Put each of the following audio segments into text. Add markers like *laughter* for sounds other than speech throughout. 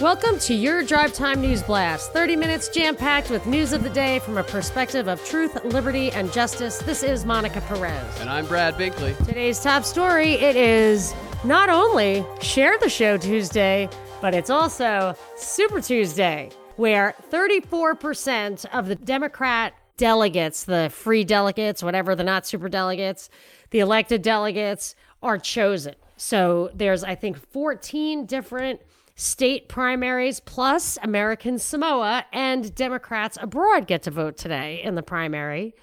Welcome to your Drive Time News Blast. 30 minutes jam packed with news of the day from a perspective of truth, liberty, and justice. This is Monica Perez. And I'm Brad Binkley. Today's top story it is not only Share the Show Tuesday, but it's also Super Tuesday, where 34% of the Democrat delegates, the free delegates, whatever, the not super delegates, the elected delegates are chosen. So there's, I think, 14 different state primaries plus American Samoa and Democrats abroad get to vote today in the primary.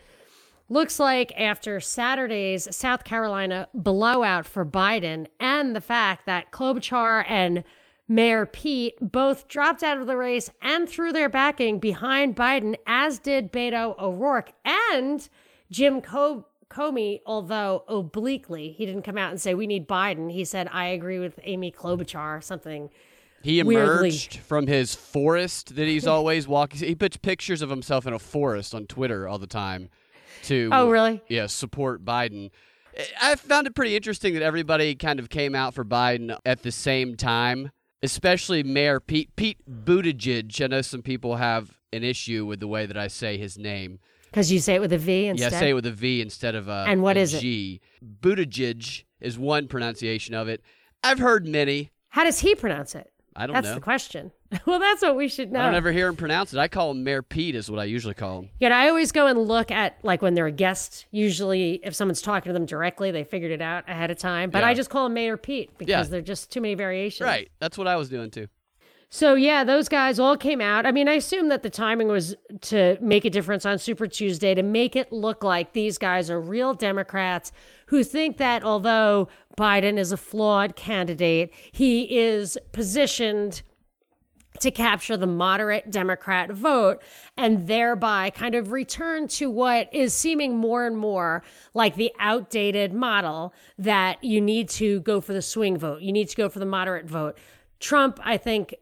Looks like after Saturday's South Carolina blowout for Biden and the fact that Klobuchar and Mayor Pete both dropped out of the race and threw their backing behind Biden, as did Beto O'Rourke and Jim Co- Comey, although obliquely, he didn't come out and say, We need Biden. He said, I agree with Amy Klobuchar, something. He Weirdly. emerged from his forest that he's always walking. He puts pictures of himself in a forest on Twitter all the time to Oh, really? yeah support Biden. I found it pretty interesting that everybody kind of came out for Biden at the same time, especially Mayor Pete Pete Buttigieg. I know some people have an issue with the way that I say his name. Because you say it with a V instead. Yeah, say it with a V instead of a And what a is it? G. Buttigieg is one pronunciation of it. I've heard many. How does he pronounce it? I don't That's know. the question. *laughs* well, that's what we should know. I don't ever hear him pronounce it. I call him Mayor Pete, is what I usually call him. Yet I always go and look at like when they're a guest. Usually, if someone's talking to them directly, they figured it out ahead of time. But Yeah. I just call them Mayor Pete because Yeah. they're just too many variations. Right. That's what I was doing too. So yeah, those guys all came out. I mean, I assume that the timing was to make a difference on Super Tuesday to make it look like these guys are real Democrats who think that although Biden is a flawed candidate, he is positioned to capture the moderate Democrat vote and thereby kind of return to what is seeming more and more like the outdated model that you need to go for the swing vote. You need to go for the moderate vote. Trump, I think,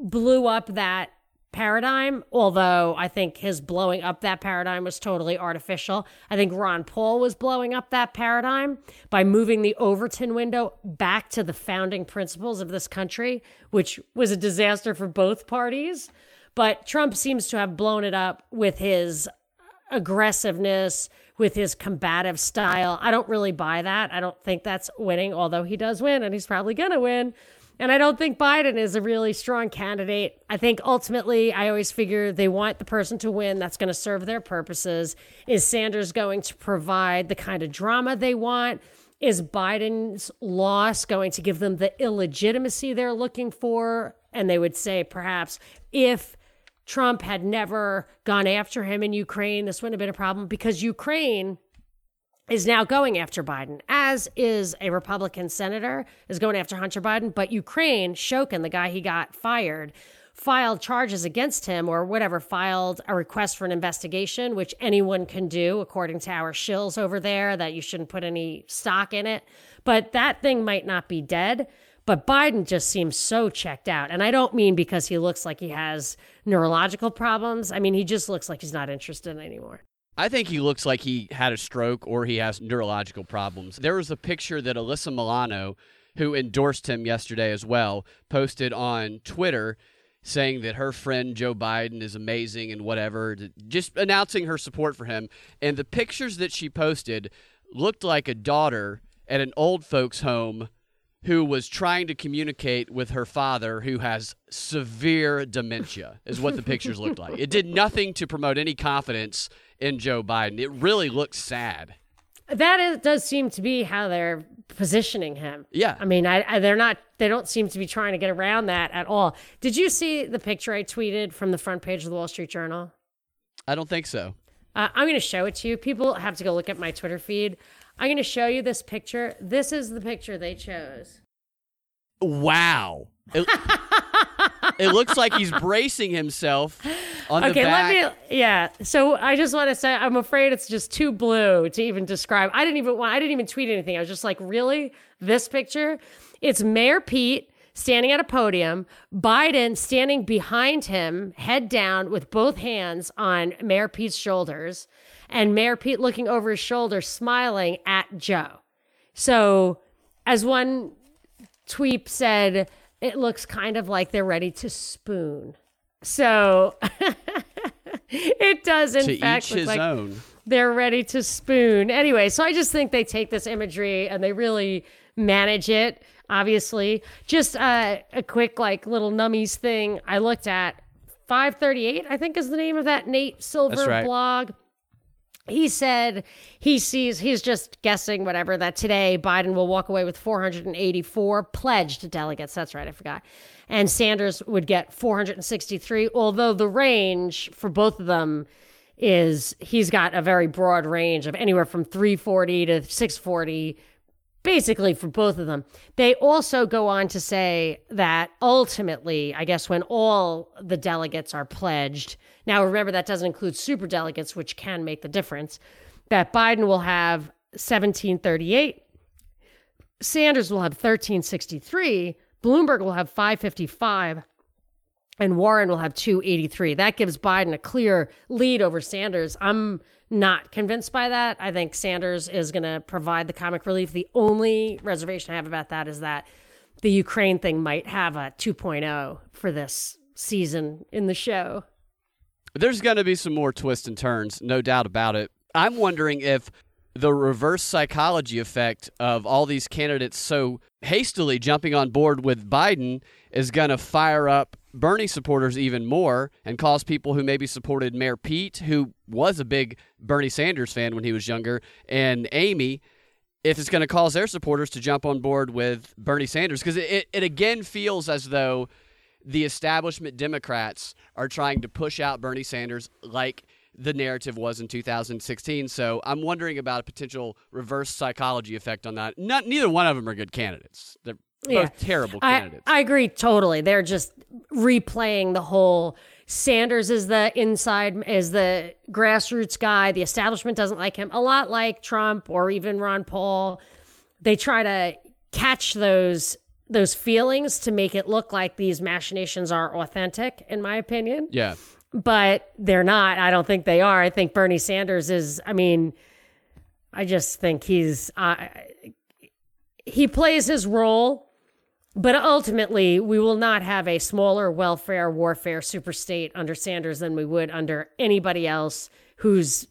blew up that paradigm, although I think his blowing up that paradigm was totally artificial. I think Ron Paul was blowing up that paradigm by moving the Overton window back to the founding principles of this country, which was a disaster for both parties. But Trump seems to have blown it up with his aggressiveness, with his combative style. I don't really buy that. I don't think that's winning, although he does win and he's probably going to win. And I don't think Biden is a really strong candidate. I think ultimately, I always figure they want the person to win that's going to serve their purposes. Is Sanders going to provide the kind of drama they want? Is Biden's loss going to give them the illegitimacy they're looking for? And they would say, perhaps, if Trump had never gone after him in Ukraine, this wouldn't have been a problem because Ukraine is now going after Biden, as is a Republican senator is going after Hunter Biden. But Ukraine, Shokin, the guy he got fired, filed charges against him or whatever, filed a request for an investigation, which anyone can do according to our shills over there, that you shouldn't put any stock in it. But that thing might not be dead. But Biden just seems so checked out. And I don't mean because he looks like he has neurological problems. I mean, he just looks like he's not interested anymore. I think he looks like he had a stroke or he has neurological problems. There was a picture that Alyssa Milano, who endorsed him yesterday as well, posted on Twitter saying that her friend Joe Biden is amazing and whatever, just announcing her support for him. And the pictures that she posted looked like a daughter at an old folks' home who was trying to communicate with her father who has severe dementia is what the pictures looked like. It did nothing to promote any confidence in Joe Biden. It really looks sad. That is, does seem to be how they're positioning him. Yeah. I mean, I, I, they're not. They don't seem to be trying to get around that at all. Did you see the picture I tweeted from the front page of the Wall Street Journal? I don't think so. Uh, I'm going to show it to you. People have to go look at my Twitter feed. I'm going to show you this picture. This is the picture they chose. Wow. It, *laughs* it looks like he's bracing himself on the Okay, back. let me. Yeah. So I just want to say, I'm afraid it's just too blue to even describe. I didn't even want. I didn't even tweet anything. I was just like, really, this picture? It's Mayor Pete standing at a podium, Biden standing behind him, head down, with both hands on Mayor Pete's shoulders, and Mayor Pete looking over his shoulder, smiling at Joe. So, as one tweet said, it looks kind of like they're ready to spoon. So *laughs* it does, in to fact, each look his like own. they're ready to spoon. Anyway, so I just think they take this imagery and they really manage it. Obviously, just uh, a quick like little nummies thing. I looked at 538. I think is the name of that Nate Silver right. blog. He said he sees he's just guessing whatever that today Biden will walk away with 484 pledged delegates. That's right, I forgot. And Sanders would get 463, although the range for both of them is he's got a very broad range of anywhere from 340 to 640 basically for both of them. They also go on to say that ultimately, I guess when all the delegates are pledged, now remember that doesn't include super delegates, which can make the difference, that Biden will have 1738, Sanders will have 1363, Bloomberg will have 555 and Warren will have 283. That gives Biden a clear lead over Sanders. I'm not convinced by that. I think Sanders is going to provide the comic relief. The only reservation I have about that is that the Ukraine thing might have a 2.0 for this season in the show. There's going to be some more twists and turns, no doubt about it. I'm wondering if the reverse psychology effect of all these candidates so hastily jumping on board with Biden is going to fire up Bernie supporters even more and cause people who maybe supported Mayor Pete, who was a big Bernie Sanders fan when he was younger, and Amy, if it's going to cause their supporters to jump on board with Bernie Sanders. Because it, it, it again feels as though the establishment Democrats are trying to push out Bernie Sanders like the narrative was in 2016. So I'm wondering about a potential reverse psychology effect on that. Not neither one of them are good candidates. They're both Yeah. terrible I, candidates. I agree totally. They're just replaying the whole Sanders is the inside is the grassroots guy. The establishment doesn't like him. A lot like Trump or even Ron Paul. They try to catch those those feelings to make it look like these machinations are authentic, in my opinion. yeah. But they're not. I don't think they are. I think Bernie Sanders is. I mean, I just think he's. Uh, he plays his role but ultimately, we will not have a smaller welfare warfare super state under Sanders than we would under anybody else who's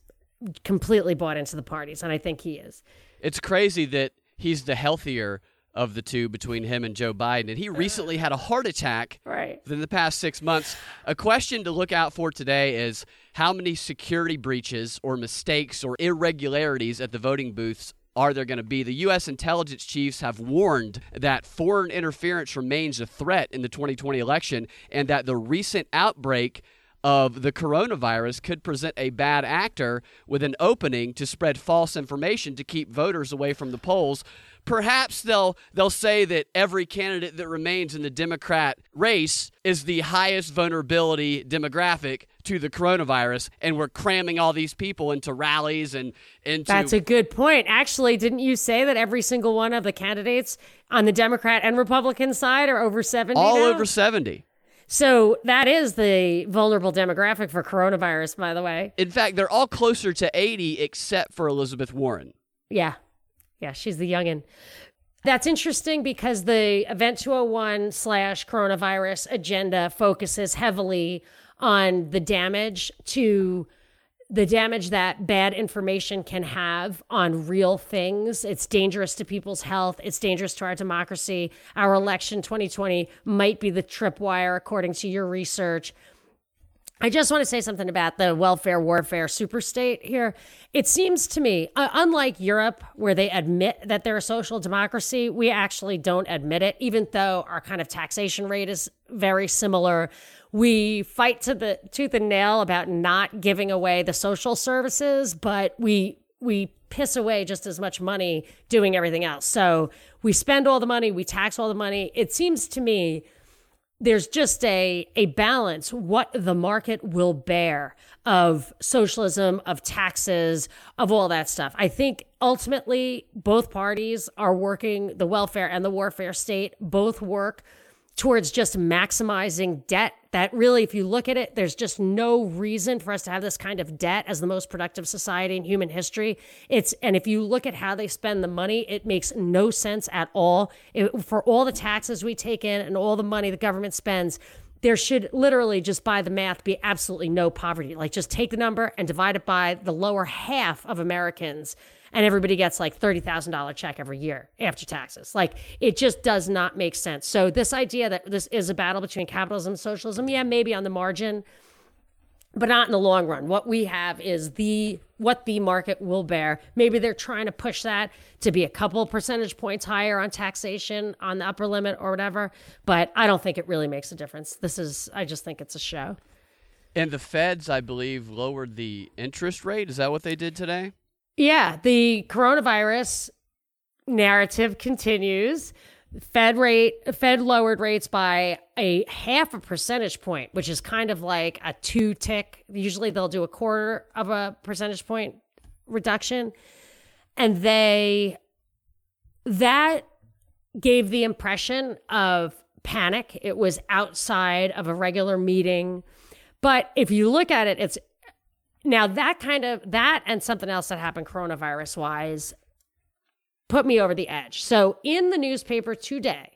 completely bought into the parties. And I think he is. It's crazy that he's the healthier of the two between him and Joe Biden. And he recently had a heart attack Right. within the past six months. A question to look out for today is how many security breaches or mistakes or irregularities at the voting booths are there going to be? The U.S. intelligence chiefs have warned that foreign interference remains a threat in the 2020 election and that the recent outbreak of the coronavirus could present a bad actor with an opening to spread false information to keep voters away from the polls. Perhaps they'll they'll say that every candidate that remains in the Democrat race is the highest vulnerability demographic to the coronavirus, and we're cramming all these people into rallies and into That's a good point. Actually, didn't you say that every single one of the candidates on the Democrat and Republican side are over 70 all now? over seventy. So that is the vulnerable demographic for coronavirus, by the way. In fact, they're all closer to eighty, except for Elizabeth Warren. Yeah. Yeah, she's the youngin. That's interesting because the Event 201 slash coronavirus agenda focuses heavily on the damage to the damage that bad information can have on real things. It's dangerous to people's health. It's dangerous to our democracy. Our election 2020 might be the tripwire, according to your research. I just want to say something about the welfare warfare superstate here. It seems to me, uh, unlike Europe, where they admit that they're a social democracy, we actually don't admit it, even though our kind of taxation rate is very similar. We fight to the tooth and nail about not giving away the social services, but we we piss away just as much money doing everything else. So we spend all the money, we tax all the money. It seems to me there's just a a balance what the market will bear of socialism of taxes of all that stuff. I think ultimately both parties are working the welfare and the warfare state both work towards just maximizing debt that really if you look at it there's just no reason for us to have this kind of debt as the most productive society in human history. It's and if you look at how they spend the money it makes no sense at all. It, for all the taxes we take in and all the money the government spends there should literally just by the math be absolutely no poverty. Like just take the number and divide it by the lower half of americans and everybody gets like $30,000 check every year after taxes. Like it just does not make sense. So this idea that this is a battle between capitalism and socialism, yeah, maybe on the margin, but not in the long run. What we have is the what the market will bear. Maybe they're trying to push that to be a couple percentage points higher on taxation on the upper limit or whatever, but I don't think it really makes a difference. This is I just think it's a show. And the feds, I believe, lowered the interest rate. Is that what they did today? Yeah, the coronavirus narrative continues. Fed rate Fed lowered rates by a half a percentage point, which is kind of like a two tick. Usually they'll do a quarter of a percentage point reduction. And they that gave the impression of panic. It was outside of a regular meeting. But if you look at it, it's now that kind of that and something else that happened coronavirus wise put me over the edge. So in the newspaper today,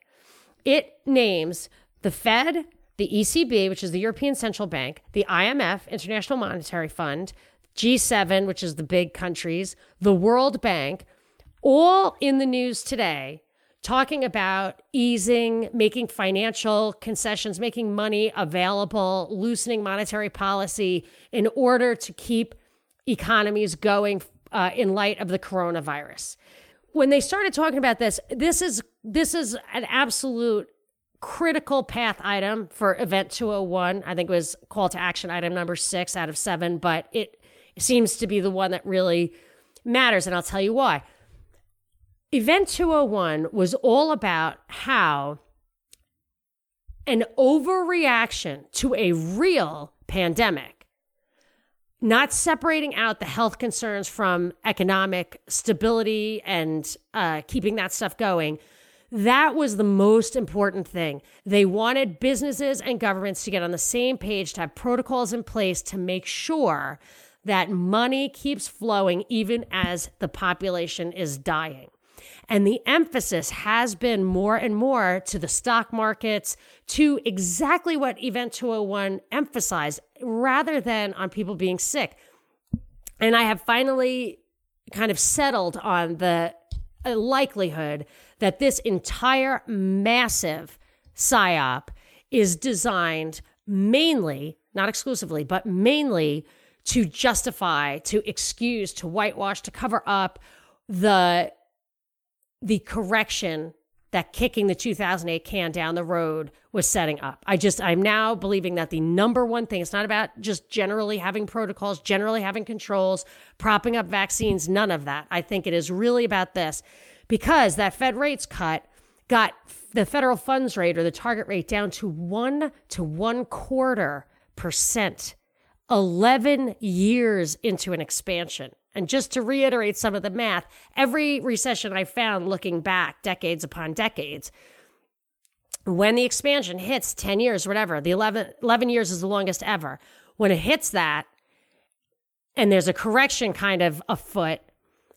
it names the Fed, the ECB, which is the European Central Bank, the IMF, International Monetary Fund, G7, which is the big countries, the World Bank, all in the news today talking about easing, making financial concessions, making money available, loosening monetary policy in order to keep economies going uh, in light of the coronavirus. When they started talking about this, this is this is an absolute critical path item for Event 201. I think it was call to action item number six out of seven, but it seems to be the one that really matters, and I'll tell you why Event 201 was all about how an overreaction to a real pandemic, not separating out the health concerns from economic stability and uh, keeping that stuff going. That was the most important thing. They wanted businesses and governments to get on the same page, to have protocols in place to make sure that money keeps flowing even as the population is dying. And the emphasis has been more and more to the stock markets, to exactly what Event 201 emphasized, rather than on people being sick. And I have finally kind of settled on the uh, likelihood that this entire massive psyop is designed mainly, not exclusively, but mainly to justify, to excuse, to whitewash, to cover up the the correction that kicking the 2008 can down the road was setting up. I just, I'm now believing that the number one thing, it's not about just generally having protocols, generally having controls, propping up vaccines, none of that. I think it is really about this because that Fed rates cut got the federal funds rate or the target rate down to one to one quarter percent, 11 years into an expansion. And just to reiterate some of the math, every recession I found looking back decades upon decades, when the expansion hits 10 years, whatever, the 11, 11 years is the longest ever. When it hits that, and there's a correction kind of afoot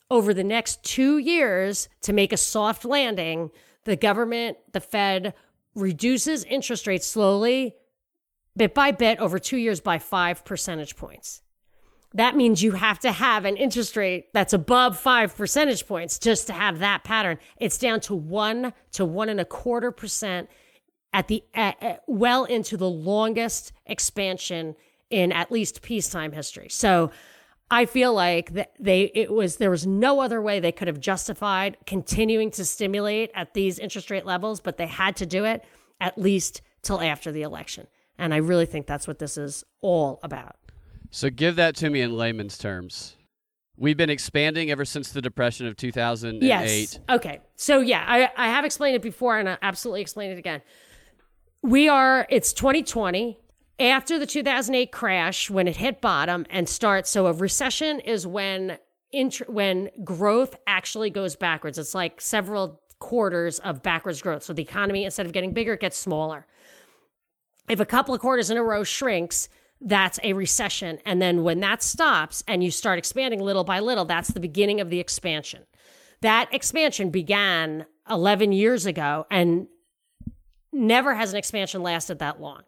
over the next two years to make a soft landing, the government, the Fed, reduces interest rates slowly, bit by bit, over two years by five percentage points that means you have to have an interest rate that's above five percentage points just to have that pattern. It's down to one to one and a quarter percent at the at, well into the longest expansion in at least peacetime history. So I feel like that they it was there was no other way they could have justified continuing to stimulate at these interest rate levels, but they had to do it at least till after the election. And I really think that's what this is all about. So give that to me in layman's terms. We've been expanding ever since the depression of 2008. Yes. Okay. So yeah, I, I have explained it before and I absolutely explain it again. We are, it's 2020 after the 2008 crash when it hit bottom and starts. So a recession is when int- when growth actually goes backwards. It's like several quarters of backwards growth. So the economy, instead of getting bigger, gets smaller. If a couple of quarters in a row shrinks, that's a recession. And then when that stops and you start expanding little by little, that's the beginning of the expansion. That expansion began 11 years ago and never has an expansion lasted that long.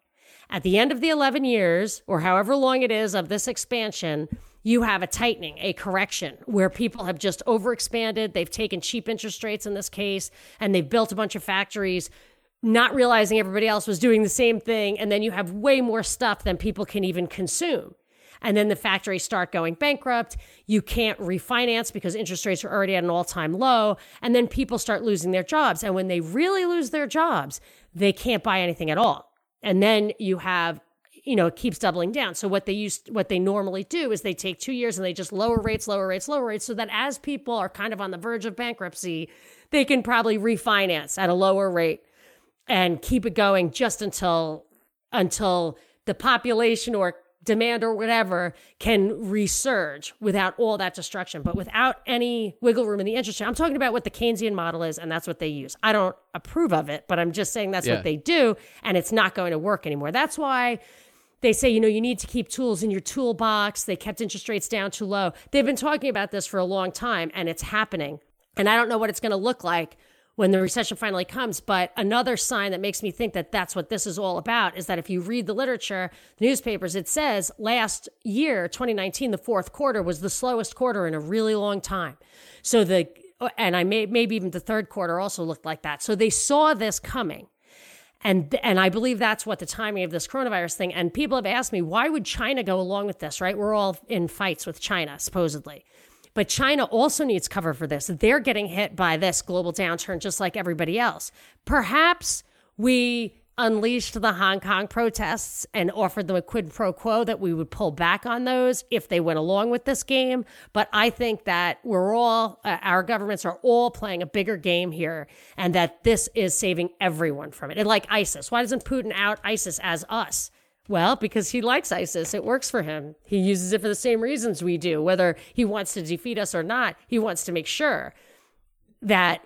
At the end of the 11 years, or however long it is of this expansion, you have a tightening, a correction where people have just overexpanded. They've taken cheap interest rates in this case, and they've built a bunch of factories, not realizing everybody else was doing the same thing. And then you have way more stuff than people can even consume. And then the factories start going bankrupt. You can't refinance because interest rates are already at an all time low. And then people start losing their jobs. And when they really lose their jobs, they can't buy anything at all. And then you have you know, it keeps doubling down. So what they used, what they normally do is they take two years and they just lower rates, lower rates, lower rates, so that as people are kind of on the verge of bankruptcy, they can probably refinance at a lower rate and keep it going just until until the population or demand or whatever can resurge without all that destruction, but without any wiggle room in the interest rate. I'm talking about what the Keynesian model is, and that's what they use. I don't approve of it, but I'm just saying that's yeah. what they do, and it's not going to work anymore. That's why they say, you know, you need to keep tools in your toolbox. They kept interest rates down too low. They've been talking about this for a long time, and it's happening. And I don't know what it's going to look like when the recession finally comes. But another sign that makes me think that that's what this is all about is that if you read the literature, the newspapers, it says last year, 2019, the fourth quarter was the slowest quarter in a really long time. So the, and I may, maybe even the third quarter also looked like that. So they saw this coming. And and I believe that's what the timing of this coronavirus thing. And people have asked me, why would China go along with this? Right? We're all in fights with China, supposedly. But China also needs cover for this. They're getting hit by this global downturn just like everybody else. Perhaps we unleashed the Hong Kong protests and offered them a quid pro quo that we would pull back on those if they went along with this game. But I think that we're all, uh, our governments are all playing a bigger game here and that this is saving everyone from it. And like ISIS, why doesn't Putin out ISIS as us? Well, because he likes ISIS. It works for him. He uses it for the same reasons we do, whether he wants to defeat us or not. He wants to make sure that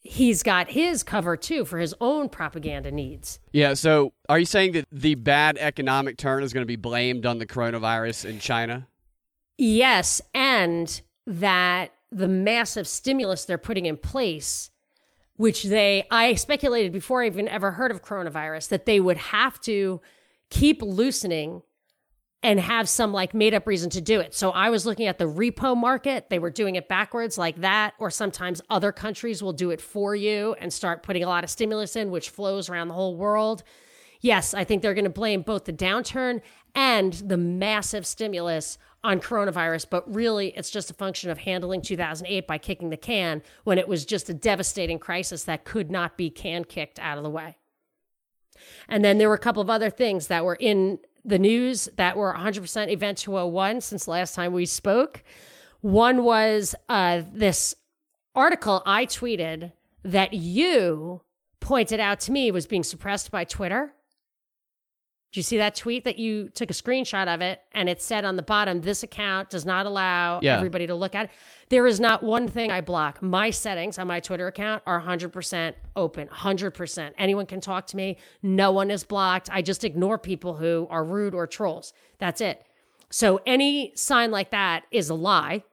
he's got his cover too for his own propaganda needs. Yeah. So are you saying that the bad economic turn is going to be blamed on the coronavirus in China? Yes. And that the massive stimulus they're putting in place which they I speculated before I even ever heard of coronavirus that they would have to keep loosening and have some like made up reason to do it. So I was looking at the repo market. They were doing it backwards like that. Or sometimes other countries will do it for you and start putting a lot of stimulus in, which flows around the whole world. Yes, I think they're going to blame both the downturn and the massive stimulus on coronavirus, but really it's just a function of handling 2008 by kicking the can when it was just a devastating crisis that could not be can kicked out of the way. And then there were a couple of other things that were in the news that were 100% Event 201 since last time we spoke. One was uh, this article I tweeted that you pointed out to me was being suppressed by Twitter. Did you see that tweet that you took a screenshot of it and it said on the bottom, this account does not allow yeah. everybody to look at it? There is not one thing I block. My settings on my Twitter account are 100% open, 100%. Anyone can talk to me. No one is blocked. I just ignore people who are rude or trolls. That's it. So any sign like that is a lie.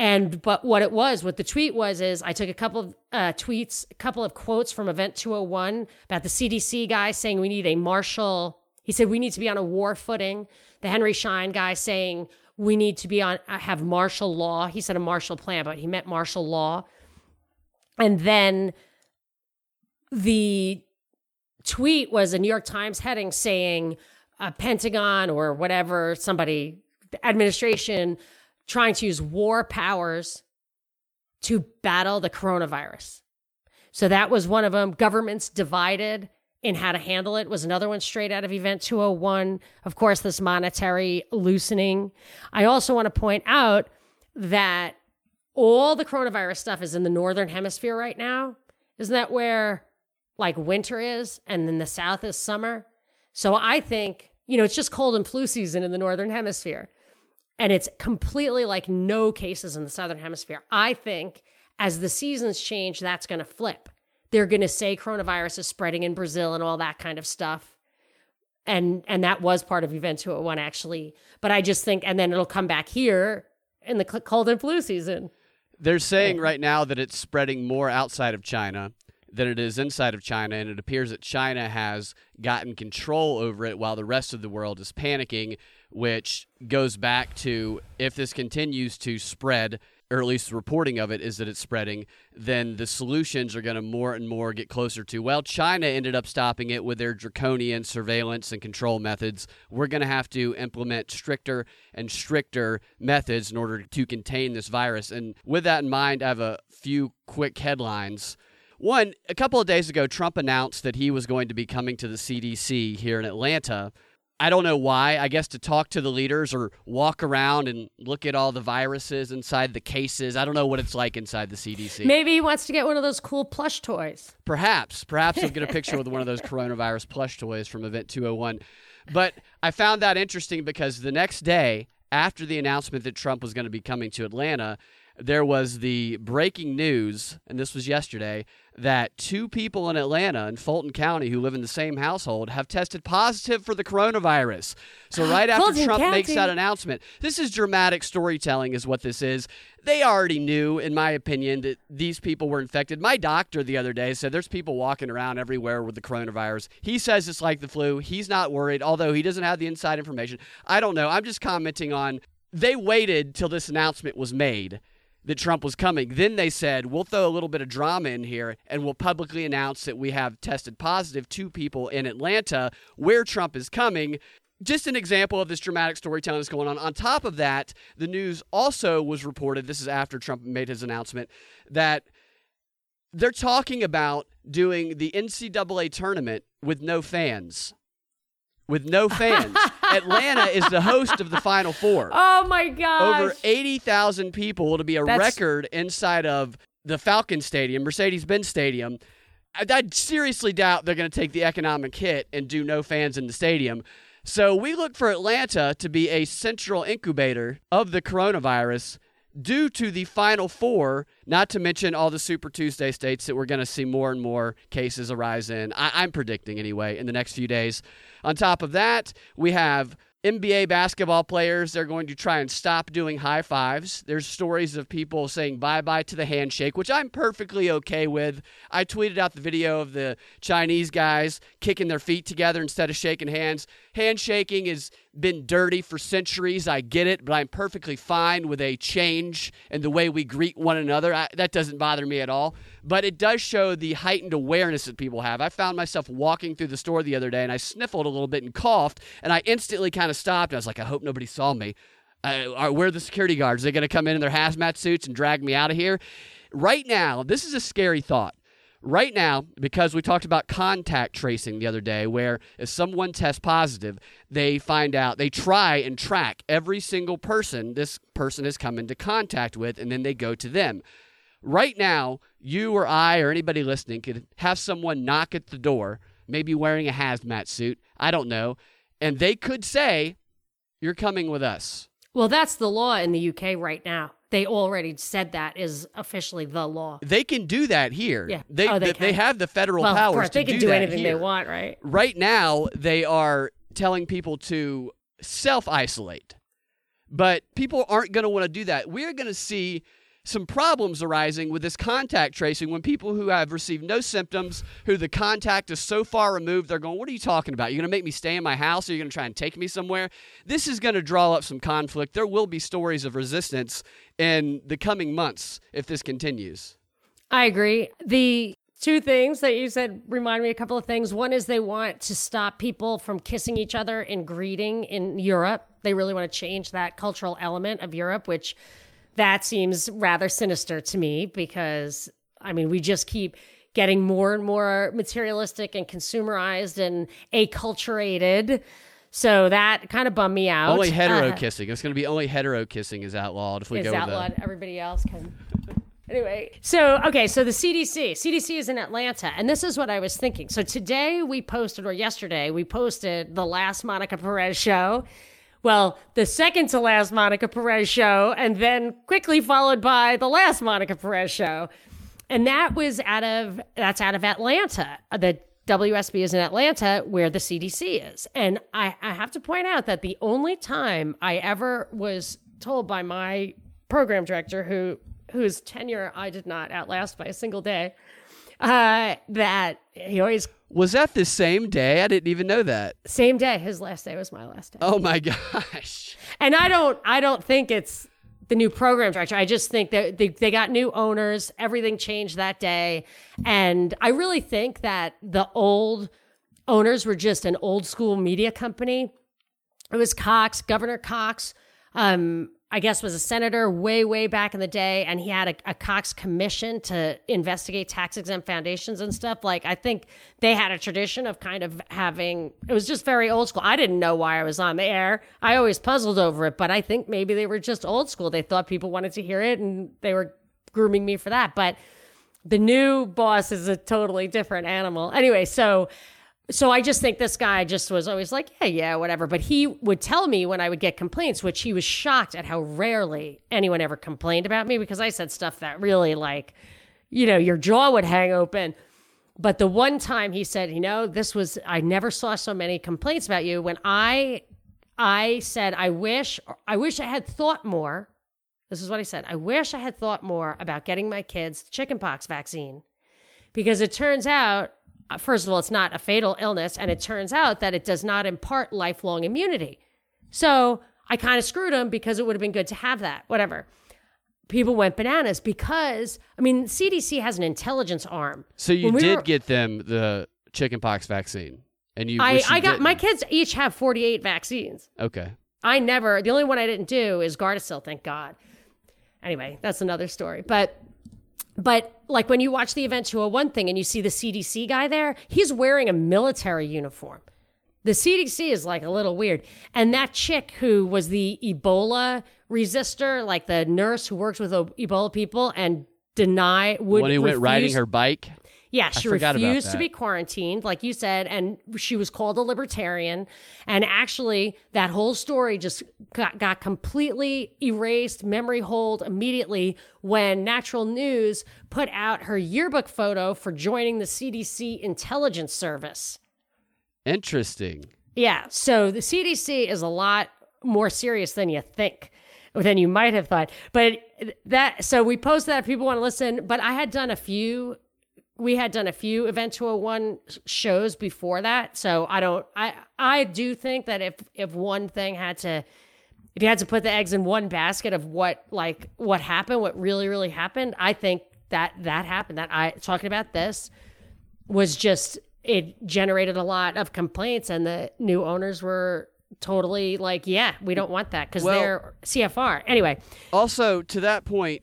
And but what it was, what the tweet was, is I took a couple of uh, tweets, a couple of quotes from Event 201 about the CDC guy saying we need a martial. He said we need to be on a war footing. The Henry Schein guy saying we need to be on uh, have martial law. He said a Marshall plan, but he meant martial law. And then the tweet was a New York Times heading saying a Pentagon or whatever somebody administration trying to use war powers to battle the coronavirus. So that was one of them. Governments divided in how to handle it was another one straight out of Event 201. Of course, this monetary loosening. I also want to point out that all the coronavirus stuff is in the northern hemisphere right now. Isn't that where like winter is and then the south is summer? So I think, you know, it's just cold and flu season in the northern hemisphere and it's completely like no cases in the southern hemisphere. I think as the seasons change, that's going to flip. They're going to say coronavirus is spreading in Brazil and all that kind of stuff. And and that was part of Event 201 actually. But I just think and then it'll come back here in the cold and flu season. They're saying right now that it's spreading more outside of China than it is inside of China, and it appears that China has gotten control over it while the rest of the world is panicking, which goes back to if this continues to spread, or at least reporting of it is that it's spreading, then the solutions are going to more and more get closer to, well, China ended up stopping it with their draconian surveillance and control methods. We're going to have to implement stricter and stricter methods in order to contain this virus. And with that in mind, I have a few quick headlines. One, a couple of days ago, Trump announced that he was going to be coming to the CDC here in Atlanta. I don't know why. I guess to talk to the leaders or walk around and look at all the viruses inside the cases. I don't know what it's like inside the CDC. Maybe he wants to get one of those cool plush toys. Perhaps. Perhaps he'll get a picture with one of those coronavirus plush toys from Event 201. But I found that interesting because the next day, after the announcement that Trump was going to be coming to Atlanta, there was the breaking news, and this was yesterday, that two people in Atlanta in Fulton County who live in the same household have tested positive for the coronavirus. So *gasps* right after Fulton Trump County. makes that announcement, this is dramatic storytelling is what this is. They already knew in my opinion that these people were infected. My doctor the other day said there's people walking around everywhere with the coronavirus. He says it's like the flu. He's not worried although he doesn't have the inside information. I don't know. I'm just commenting on they waited till this announcement was made that Trump was coming. Then they said, we'll throw a little bit of drama in here and we'll publicly announce that we have tested positive two people in Atlanta where Trump is coming. Just an example of this dramatic storytelling that's going on. On top of that, the news also was reported, this is after Trump made his announcement, that they're talking about doing the NCAA tournament with no fans. With no fans. *laughs* Atlanta is the host of the Final Four Oh my gosh. over 80,000 people. It'll be a That's- record inside of the Falcon Stadium, Mercedes Benz Stadium. I, I seriously doubt they're going to take the economic hit and do no fans in the stadium. So we look for Atlanta to be a central incubator of the coronavirus due to the Final Four, not to mention all the Super Tuesday states that we're going to see more and more cases arise in. I, I'm predicting anyway in the next few days. On top of that, we have NBA basketball players, they're going to try and stop doing high fives. There's stories of people saying bye bye to the handshake, which I'm perfectly okay with. I tweeted out the video of the Chinese guys kicking their feet together instead of shaking hands. Handshaking has been dirty for centuries. I get it, but I'm perfectly fine with a change in the way we greet one another. I, that doesn't bother me at all. But it does show the heightened awareness that people have. I found myself walking through the store the other day and I sniffled a little bit and coughed, and I instantly kind of stopped. I was like, I hope nobody saw me. Uh, are, where are the security guards? Are they going to come in in their hazmat suits and drag me out of here? Right now, this is a scary thought. Right now, because we talked about contact tracing the other day, where if someone tests positive, they find out, they try and track every single person this person has come into contact with, and then they go to them. Right now, you or I or anybody listening could have someone knock at the door, maybe wearing a hazmat suit, I don't know, and they could say, You're coming with us. well, that's the law in the UK right now. They already said that is officially the law. They can do that here. Yeah. They, Oh, they they, they have the federal well, powers of course, they can do, do, anything here. they want, right? right now they are telling people to self isolate. But people aren't going to want to do that. We're going to see some problems arising with this contact tracing when people who have received no symptoms, who the contact is so far removed, they're going, What are you talking about? You're going to make me stay in my house? Or you're you going to try and take me somewhere? This is going to draw up some conflict. There will be stories of resistance in the coming months if this continues. I agree. The two things that you said remind me a couple of things. One is they want to stop people from kissing each other and greeting in Europe. They really want to change that cultural element of Europe, which that seems rather sinister to me because I mean, we just keep getting more and more materialistic and consumerized and acculturated. So that kind of bummed me out. Only hetero Uh, kissing. It's going to be only hetero kissing is outlawed if we is go with outlawed. Everybody else can. anyway, so okay, so the CDC, CDC is in Atlanta, and this is what I was thinking. So today we posted, or yesterday we posted the last Monica Perez show, Well, the second to last Monica Perez show, and then quickly followed by the last Monica Perez show. And that was out of that's out of Atlanta. The WSB is in Atlanta, where the CDC is. And I, I have to point out that the only time I ever was told by my program director, who whose tenure I did not outlast by a single day, uh, that he always Was that the same day? I didn't even know that. same day. His last day was my last day. Oh my *laughs* gosh. And I don't I don't think it's the new program director. I just think that they, they got new owners. Everything changed that day. And I really think that the old owners were just an old school media company. It was Cox, Governor Cox, um, I guess was a senator way, way back in the day, and he had a, a Cox commission to investigate tax exempt foundations and stuff. Like I think they had a tradition of kind of having it was just very old school. I didn't know why I was on the air. I always puzzled over it, but I think maybe they were just old school. They thought people wanted to hear it and they were grooming me for that. But the new boss is a totally different animal. Anyway, so so I just think this guy just was always like, yeah, yeah, whatever. But he would tell me when I would get complaints, which he was shocked at how rarely anyone ever complained about me because I said stuff that really like, you know, your jaw would hang open. But the one time he said, you know, this was I never saw so many complaints about you when I I said I wish I wish I had thought more. This is what I said. I wish I had thought more about getting my kids the chickenpox vaccine. Because it turns out Uh, first of all, it's not a fatal illness, and it turns out that it does not impart lifelong immunity. So I kind of screwed him because it would have been good to have that. Whatever. People went bananas because I mean, CDC has an intelligence arm. So you we did were- get them the chickenpox vaccine, and you. I, you I got my didn't. kids each have 48 vaccines. Okay. I never, the only one I didn't do is Gardasil, thank God. Anyway, that's another story. But, but like when you watch the Event 201 thing and you see the CDC guy there, he's wearing a military uniform. The CDC is like a little weird. And that chick who was the Ebola resistor, like the nurse who works with Ebola people and deny would when he went riding her bike. Yeah, she refused to be quarantined, like you said, and she was called a libertarian. And actually, that whole story just got, got completely erased, memory hold immediately when Natural News put out her yearbook photo for joining the CDC intelligence service. Interesting. Yeah, so the CDC is a lot more serious than you think, than you might have thought. But that, so we posted that people want to listen. But I had done a few, we had done a few Event 201 shows before that. So I don't, I, I do think that if, if one thing had to, if you had to put the eggs in one basket of what, like, what happened, what really, really happened, I think that that happened. That I, talking about this, was just it generated a lot of complaints and the new owners were totally like yeah we don't want that because Well- they're cfr anyway Also, to that point,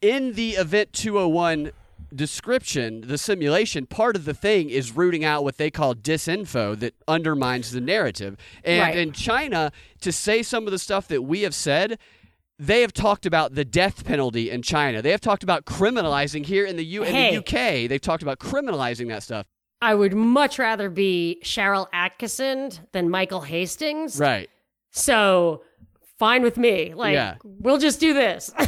in the Event 201 description, the simulation, part of the thing is rooting out what they call disinfo that undermines the narrative. And Right. in China, to say some of the stuff that we have said, they have talked about the death penalty in China. They have talked about criminalizing here in the, U- in the UK. They've talked about criminalizing that stuff. i would much rather be Sharyl Attkisson than michael hastings Right. so fine with me like Yeah. we'll just do this *laughs*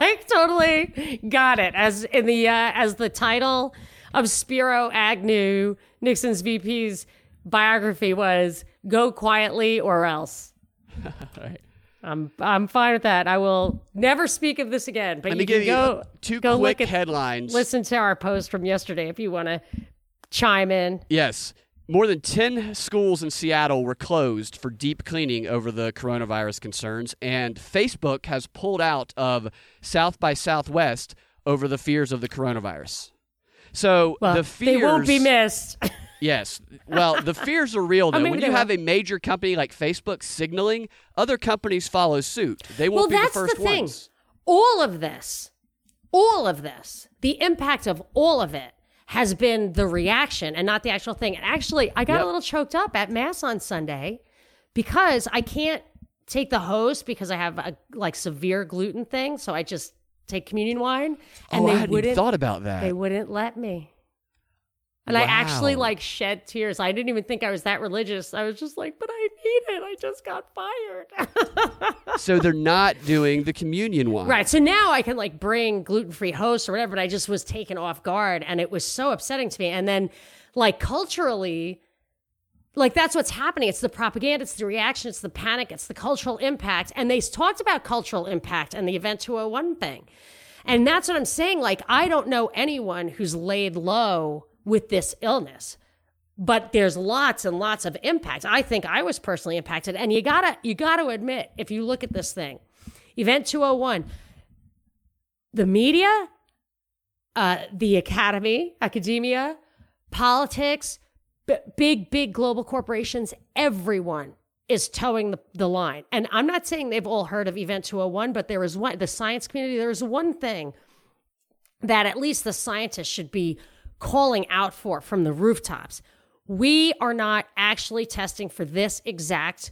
like totally got it as in the uh, as the title of spiro agnew nixon's vp's biography was go quietly or else *laughs* Right. I'm I'm fine with that. I will never speak of this again. But Let you me can you go two go quick at, headlines. listen to our post from yesterday if you want to chime in. Yes. More than 10 schools in Seattle were closed for deep cleaning over the coronavirus concerns, and Facebook has pulled out of South by Southwest over the fears of the coronavirus. So Well, the fears. they won't be missed. *laughs* Yes. Well, the fears are real *laughs* though. maybe when you have a major company like Facebook signaling, other companies follow suit. They won't be that's the first the thing. ones. All of this, all of this, the impact of all of it has been the reaction and not the actual thing. And actually, I got Yep. a little choked up at mass on Sunday because I can't take the host because I have a like severe gluten thing. So I just take communion wine, and oh, they I hadn't wouldn't, thought about that. They wouldn't let me. And I actually like shed tears. I didn't even think I was that religious. I was just like, but I need it. I just got fired. *laughs* so they're not doing the communion wine. right. So now I can like bring gluten free hosts or whatever, but I just was taken off guard and it was so upsetting to me. And then, like, culturally, like that's what's happening. It's the propaganda, it's the reaction, it's the panic, it's the cultural impact. And they talked about cultural impact and the Event 201 thing. And that's what I'm saying. Like, I don't know anyone who's laid low with this illness, but there's lots and lots of impacts I think I was personally impacted. And you gotta, you gotta admit, if you look at this thing, Event 201, the media, uh, the academy, academia, politics, b- big, big global corporations, everyone is toeing the, the line. And I'm not saying they've all heard of Event 201, but there is one, the science community, there is one thing that at least the scientists should be calling out for from the rooftops. We are not actually testing for this exact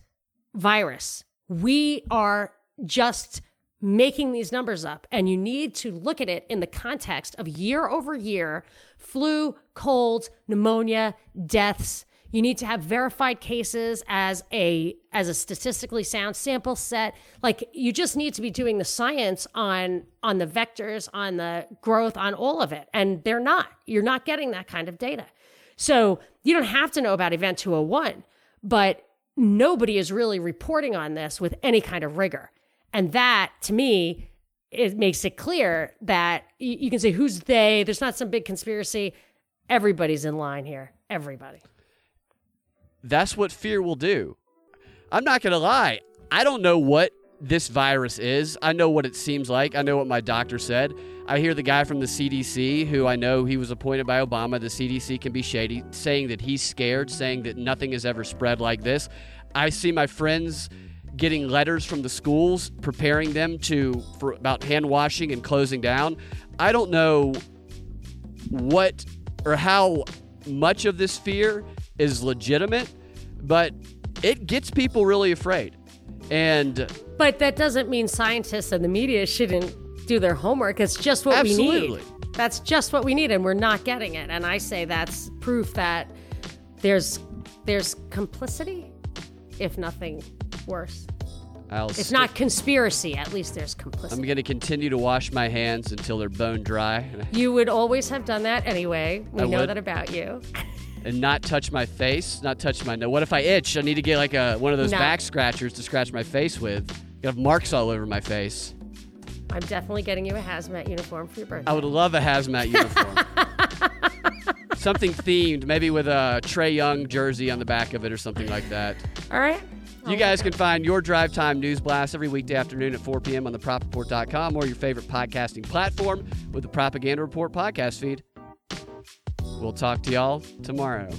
virus. We are just making these numbers up. And you need to look at it in the context of year over year flu, colds, pneumonia, deaths. You need to have verified cases as a as a statistically sound sample set. Like you just need to be doing the science on on the vectors, on the growth, on all of it. And they're not. You're not getting that kind of data. So you don't have to know about Event 201, but nobody is really reporting on this with any kind of rigor. And that, to me, it makes it clear that you, you can say, who's they? There's not some big conspiracy. Everybody's in line here. Everybody. That's what fear will do. I'm not going to lie. I don't know what this virus is. I know what it seems like. I know what my doctor said. I hear the guy from the CDC, who I know he was appointed by Obama, the CDC can be shady, saying that he's scared, saying that nothing has ever spread like this. I see my friends getting letters from the schools preparing them to for about hand washing and closing down. I don't know what or how much of this fear is legitimate, but it gets people really afraid. And But that doesn't mean scientists and the media shouldn't do their homework. It's just what we need. Absolutely. That's just what we need, and we're not getting it. And I say that's proof that there's there's complicity, if nothing worse. I'll It's not conspiracy. At least there's complicity. I'm going to continue to wash my hands until they're bone dry You would always have done that anyway. *laughs* We I know would. that about you. And not touch my face, not touch my nose. What if I itch? I need to get like a one of those No. back scratchers to scratch my face with. I have marks all over my face. I'm definitely getting you a hazmat uniform for your birthday. I would love a hazmat *laughs* uniform. something themed, maybe with a Trae Young jersey on the back of it or something like that. All right. You guys can find your Drive Time News Blast every weekday afternoon at 4 p.m. on the propreport.com or your favorite podcasting platform with the Propaganda Report podcast feed. We'll talk to y'all tomorrow.